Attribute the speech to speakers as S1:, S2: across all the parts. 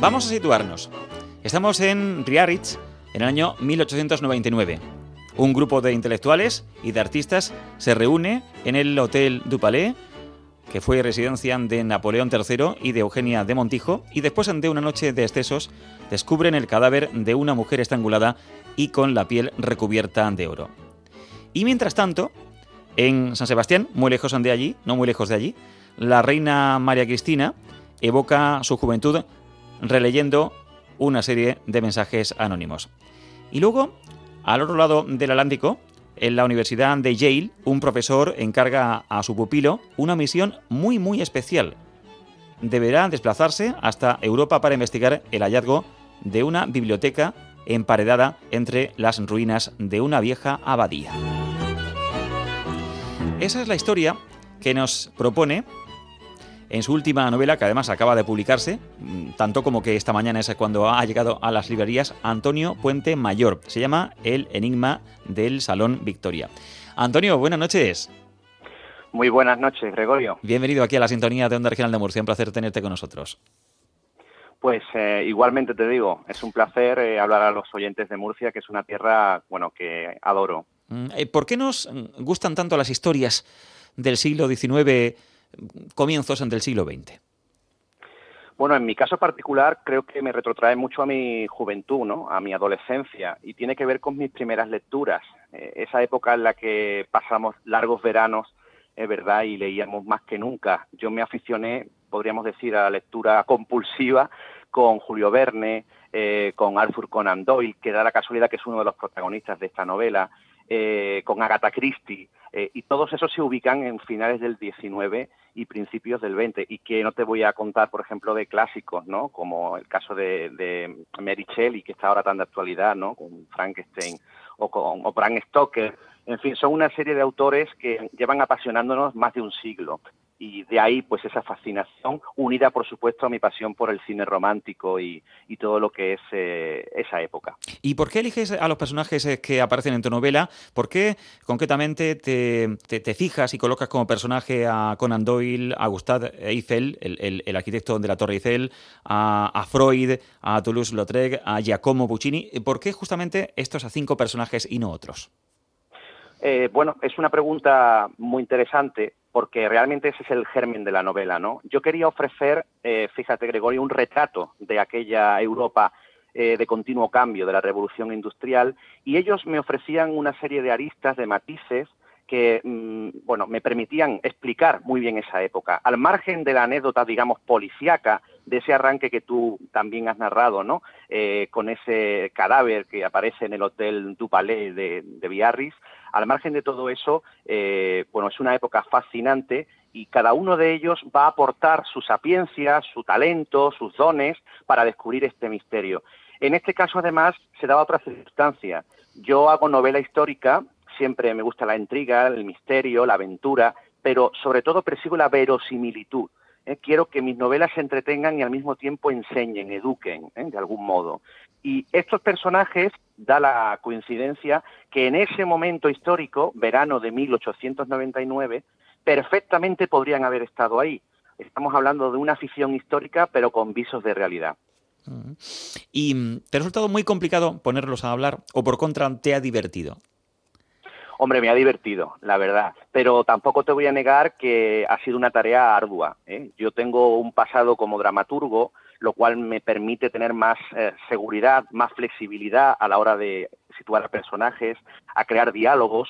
S1: Vamos a situarnos. Estamos en Biarritz en el año 1899. Un grupo de intelectuales y de artistas se reúne en el Hotel du Palais, que fue residencia de Napoleón III y de Eugenia de Montijo, y después de una noche de excesos descubren el cadáver de una mujer estrangulada y con la piel recubierta de oro. Y mientras tanto, en San Sebastián, muy lejos de allí, no muy lejos de allí, la reina María Cristina evoca su juventud releyendo una serie de mensajes anónimos. Y luego, al otro lado del Atlántico, en la Universidad de Yale, un profesor encarga a su pupilo una misión muy muy especial. Deberá desplazarse hasta Europa para investigar el hallazgo de una biblioteca emparedada entre las ruinas de una vieja abadía. Esa es la historia que nos propone en su última novela, que además acaba de publicarse, mm, tanto como que esta mañana es cuando ha llegado a las librerías, Antonio Puente Mayor. Se llama El Enigma del Salón Victoria. Antonio, buenas noches.
S2: Muy buenas noches, Gregorio.
S1: Bienvenido aquí a la sintonía de Onda Regional de Murcia. Un placer tenerte con nosotros.
S2: Pues eh, igualmente te digo, es un placer eh, hablar a los oyentes de Murcia, que es una tierra, bueno, que adoro.
S1: Mm, eh, ¿Por qué nos gustan tanto las historias del siglo XIX, comienzos del siglo XX?
S2: Bueno, en mi caso particular creo que me retrotrae mucho a mi juventud, ¿no? A mi adolescencia y tiene que ver con mis primeras lecturas, esa época en la que pasamos largos veranos, es verdad, y leíamos más que nunca. Yo me aficioné podríamos decir, a la lectura compulsiva con Julio Verne, eh, con Arthur Conan Doyle, que da la casualidad que es uno de los protagonistas de esta novela, eh, con Agatha Christie, eh, y todos esos se ubican en finales del 19 y principios del 20, y que no te voy a contar, por ejemplo, de clásicos, ¿no? Como el caso de, de Mary Shelley, que está ahora tan de actualidad, ¿no? Con Frankenstein, o con o Bram Stoker, en fin, son una serie de autores que llevan apasionándonos más de un siglo y de ahí pues esa fascinación unida por supuesto a mi pasión por el cine romántico y, todo lo que es eh, esa época.
S1: ¿Y por qué eliges a los personajes eh, que aparecen en tu novela? ¿Por qué concretamente te, te, fijas y colocas como personaje a Conan Doyle, a Gustave Eiffel, el, el, arquitecto de la Torre Eiffel, a, a Freud, a Toulouse-Lautrec, a Giacomo Puccini? ¿Por qué justamente estos a cinco personajes y no otros?
S2: Eh, bueno, es una pregunta muy interesante porque realmente ese es el germen de la novela, ¿no? Yo quería ofrecer, eh, fíjate Gregorio, un retrato de aquella Europa eh, de continuo cambio, de la revolución industrial, y ellos me ofrecían una serie de aristas, de matices, que mm, bueno me permitían explicar muy bien esa época al margen de la anécdota digamos policíaca de ese arranque que tú también has narrado no eh, con ese cadáver que aparece en el hotel du Palais de, de al margen de todo eso eh, bueno es una época fascinante y cada uno de ellos va a aportar su sapiencia su talento sus dones para descubrir este misterio. En este caso además se da otra circunstancia. Yo hago novela histórica siempre me gusta la intriga, el misterio, la aventura, pero sobre todo persigo la verosimilitud. ¿Eh? Quiero que mis novelas se entretengan y al mismo tiempo enseñen, eduquen, ¿eh? de algún modo. Y estos personajes, da la coincidencia que en ese momento histórico, verano de 1899, perfectamente podrían haber estado ahí. Estamos hablando de una ficción histórica, pero con visos de realidad.
S1: ¿Y mm, te ha resultado muy complicado ponerlos a hablar o por contra te ha divertido?
S2: Hombre, me ha divertido, la verdad, pero tampoco te voy a negar que ha sido una tarea ardua. ¿eh? Yo tengo un pasado como dramaturgo, lo cual me permite tener más eh, seguridad, más flexibilidad a la hora de situar a personajes, a crear diálogos,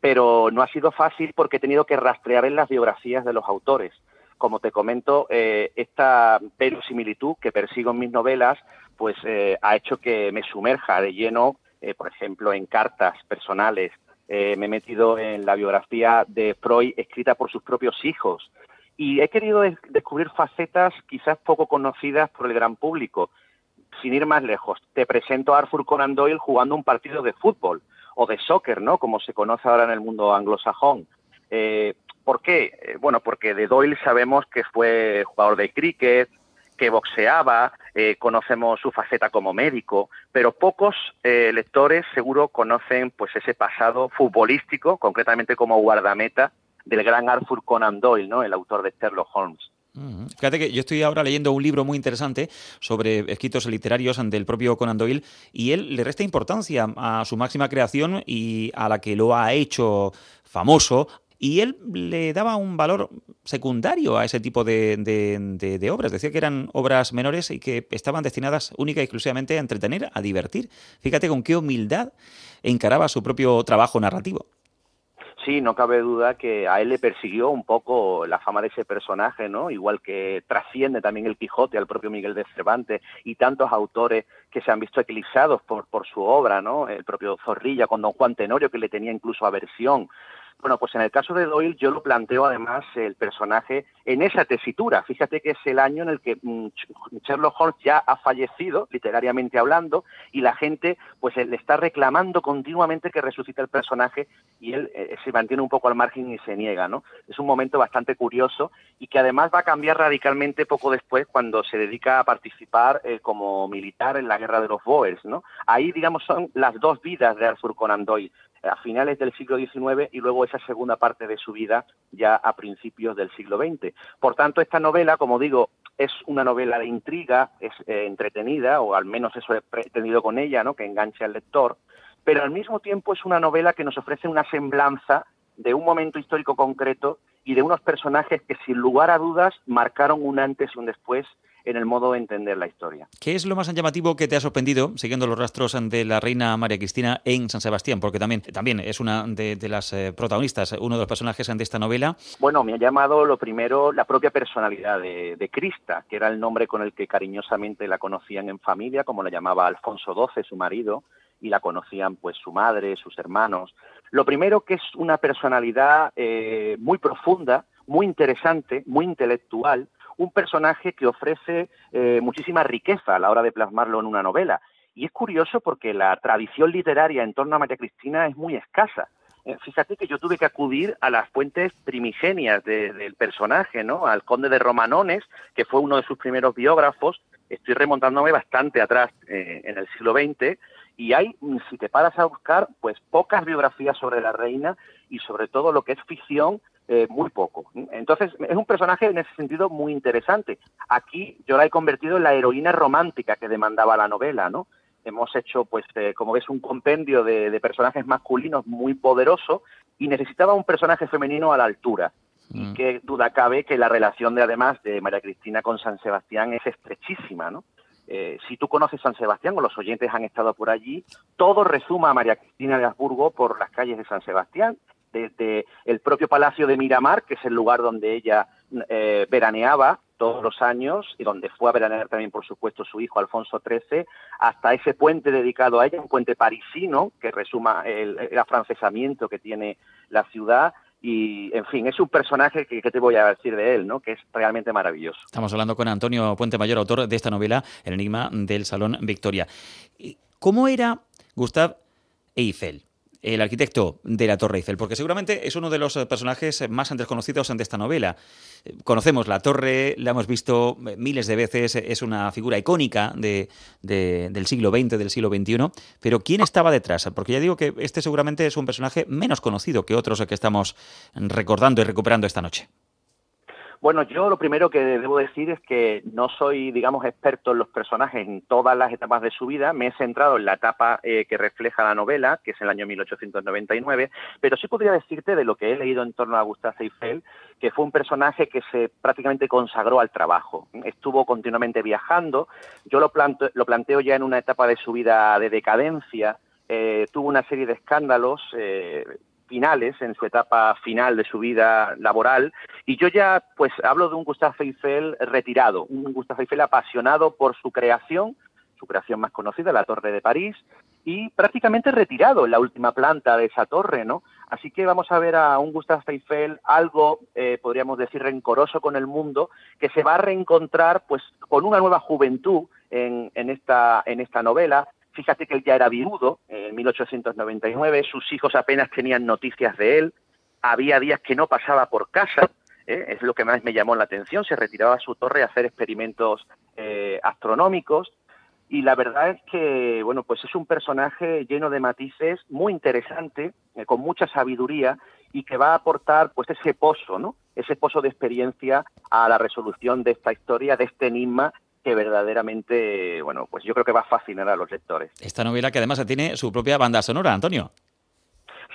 S2: pero no ha sido fácil porque he tenido que rastrear en las biografías de los autores. Como te comento, eh, esta verosimilitud que persigo en mis novelas, pues ha hecho que me sumerja de lleno, por ejemplo, en cartas personales eh, me he metido en la biografía de Freud escrita por sus propios hijos y he querido descubrir facetas quizás poco conocidas por el gran público. Sin ir más lejos, te presento a Arthur Conan Doyle jugando un partido de fútbol o de soccer, ¿no? Como se conoce ahora en el mundo anglosajón. Eh, ¿Por qué? Eh, bueno, porque de Doyle sabemos que fue jugador de cricket, que boxeaba, eh, conocemos su faceta como médico, pero pocos eh, lectores seguro conocen pues ese pasado futbolístico, concretamente como guardameta del gran Arthur Conan Doyle, ¿no? el autor de Sherlock Holmes.
S1: Fíjate que yo estoy ahora leyendo un libro muy interesante sobre escritos literarios del propio Conan Doyle y él le resta importancia a su máxima creación y a la que lo ha hecho famoso. Y él le daba un valor secundario a ese tipo de, obras. Decía que eran obras menores y que estaban destinadas única y exclusivamente a entretener, a divertir. Fíjate con qué humildad encaraba su propio trabajo narrativo.
S2: Sí, no cabe duda que a él le persiguió un poco la fama de ese personaje, ¿no? Igual que trasciende también el Quijote al propio Miguel de Cervantes y tantos autores que se han visto eclipsados por, por su obra, ¿no? El propio Zorrilla con Don Juan Tenorio, que le tenía incluso aversión. Bueno, pues en el caso de Doyle yo lo planteo además el personaje en esa tesitura. Fíjate que es el año en el que mm, Sherlock Holmes ya ha fallecido, literariamente hablando, y la gente pues le está reclamando continuamente que resucite el personaje y él eh, se mantiene un poco al margen y se niega, ¿no? Es un momento bastante curioso y que además va a cambiar radicalmente poco después cuando se dedica a participar eh, como militar en la guerra de los Boers, ¿no? Ahí, digamos, son las dos vidas de Arthur Conan Doyle a finales del siglo XIX y luego esa segunda parte de su vida ya a principios del siglo XX. Por tanto, esta novela, como digo, es una novela de intriga, es eh, entretenida, o al menos eso he pretendido con ella, ¿no? que enganche al lector, pero al mismo tiempo es una novela que nos ofrece una semblanza de un momento histórico concreto y de unos personajes que sin lugar a dudas marcaron un antes y un después en el modo de entender la historia.
S1: ¿Qué es lo más llamativo que te ha sorprendido siguiendo los rastros de la reina María Cristina en San Sebastián? Porque también, también es una de, las eh, protagonistas, uno de los personajes de esta novela.
S2: Bueno, me ha llamado lo primero la propia personalidad de, de Crista, que era el nombre con el que cariñosamente la conocían en familia, como la llamaba Alfonso XII, su marido, y la conocían pues su madre, sus hermanos. Lo primero que es una personalidad eh, muy profunda, muy interesante, muy intelectual, un personaje que ofrece eh, muchísima riqueza a la hora de plasmarlo en una novela. Y es curioso porque la tradición literaria en torno a María Cristina es muy escasa. Eh, fíjate que yo tuve que acudir a las fuentes primigenias del personaje, ¿no? Al conde de Romanones, que fue uno de sus primeros biógrafos. Estoy remontándome bastante atrás eh, en el siglo XX y hay, si te paras a buscar, pues pocas biografías sobre la reina y sobre todo lo que es ficción eh, muy poco. Entonces, es un personaje en ese sentido muy interesante. Aquí yo la he convertido en la heroína romántica que demandaba la novela, ¿no? Hemos hecho, pues, eh, como ves, un compendio de, personajes masculinos muy poderoso y necesitaba un personaje femenino a la altura. Y mm. qué duda cabe que la relación de, además, de María Cristina con San Sebastián es estrechísima, ¿no? Eh, si tú conoces San Sebastián o los oyentes han estado por allí, todo resuma a María Cristina de Habsburgo por las calles de San Sebastián desde el propio Palacio de Miramar, que es el lugar donde ella eh, veraneaba todos los años y donde fue a veranear también, por supuesto, su hijo Alfonso XIII, hasta ese puente dedicado a ella, un puente parisino que resuma el, afrancesamiento que tiene la ciudad y en fin, es un personaje que, te voy a decir de él, ¿no? Que es realmente maravilloso.
S1: Estamos hablando con Antonio Puente Mayor, autor de esta novela, El enigma del Salón Victoria. ¿Cómo era Gustave Eiffel? El arquitecto de la Torre Eiffel, porque seguramente es uno de los personajes más desconocidos de esta novela. Conocemos la torre, la hemos visto miles de veces, es una figura icónica de, del siglo XX, del siglo XXI, pero ¿quién estaba detrás? Porque ya digo que este seguramente es un personaje menos conocido que otros que estamos recordando y recuperando esta noche.
S2: Bueno, yo lo primero que debo decir es que no soy, digamos, experto en los personajes en todas las etapas de su vida. Me he centrado en la etapa eh, que refleja la novela, que es el año 1899, pero sí podría decirte de lo que he leído en torno a Gustave Eiffel, que fue un personaje que se prácticamente consagró al trabajo. Estuvo continuamente viajando. Yo lo, lo planteo ya en una etapa de su vida de decadencia. Eh, tuvo una serie de escándalos. Eh, finales, en su etapa final de su vida laboral, y yo ya pues hablo de un Gustave Eiffel retirado, un Gustave Eiffel apasionado por su creación, su creación más conocida, la Torre de París, y prácticamente retirado en la última planta de esa torre, ¿no? Así que vamos a ver a un Gustave Eiffel algo, eh, podríamos decir, rencoroso con el mundo, que se va a reencontrar pues con una nueva juventud en, en, esta, en esta novela, Fíjate que él ya era viudo en 1899, sus hijos apenas tenían noticias de él, había días que no pasaba por casa, ¿eh? es lo que más me llamó la atención, se retiraba a su torre a hacer experimentos eh, astronómicos y la verdad es que, bueno, pues es un personaje lleno de matices, muy interesante, eh, con mucha sabiduría y que va a aportar pues ese pozo, ¿no? Ese pozo de experiencia a la resolución de esta historia, de este enigma que verdaderamente, bueno, pues yo creo que va a fascinar a los lectores.
S1: Esta novela que además tiene su propia banda sonora, Antonio.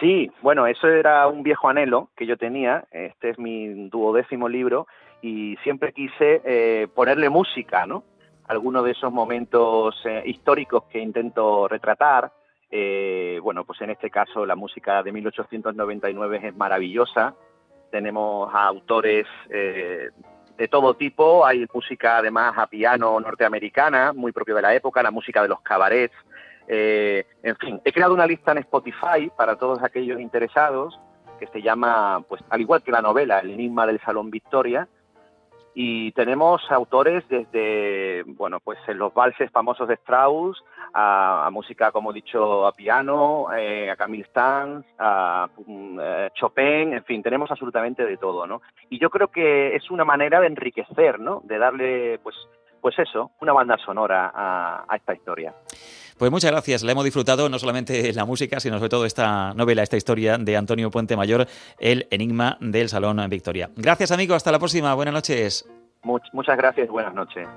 S2: Sí, bueno, eso era un viejo anhelo que yo tenía. Este es mi duodécimo libro y siempre quise eh, ponerle música, ¿no? Algunos de esos momentos eh, históricos que intento retratar. Eh, bueno, pues en este caso la música de 1899 es maravillosa. Tenemos a autores de todo tipo. Hay música además a piano norteamericana, muy propio de la época, la música de los cabarets. Eh, en fin, he creado una lista en Spotify para todos aquellos interesados que se llama, pues al igual que la novela, El Enigma del Salón Victoria, y tenemos autores desde, bueno, pues los valses famosos de Strauss, a, música, como he dicho, a piano, eh, a Camille Stans, a mm, eh, Chopin, en fin, tenemos absolutamente de todo, ¿no? Y yo creo que es una manera de enriquecer, ¿no? De darle, pues, pues eso, una banda sonora a, a esta historia.
S1: Pues muchas gracias, la hemos disfrutado no solamente la música, sino sobre todo esta novela, esta historia de Antonio Puente Mayor, El Enigma del Salón Victoria. Gracias amigo, hasta la próxima, buenas noches.
S2: muchas gracias, buenas noches.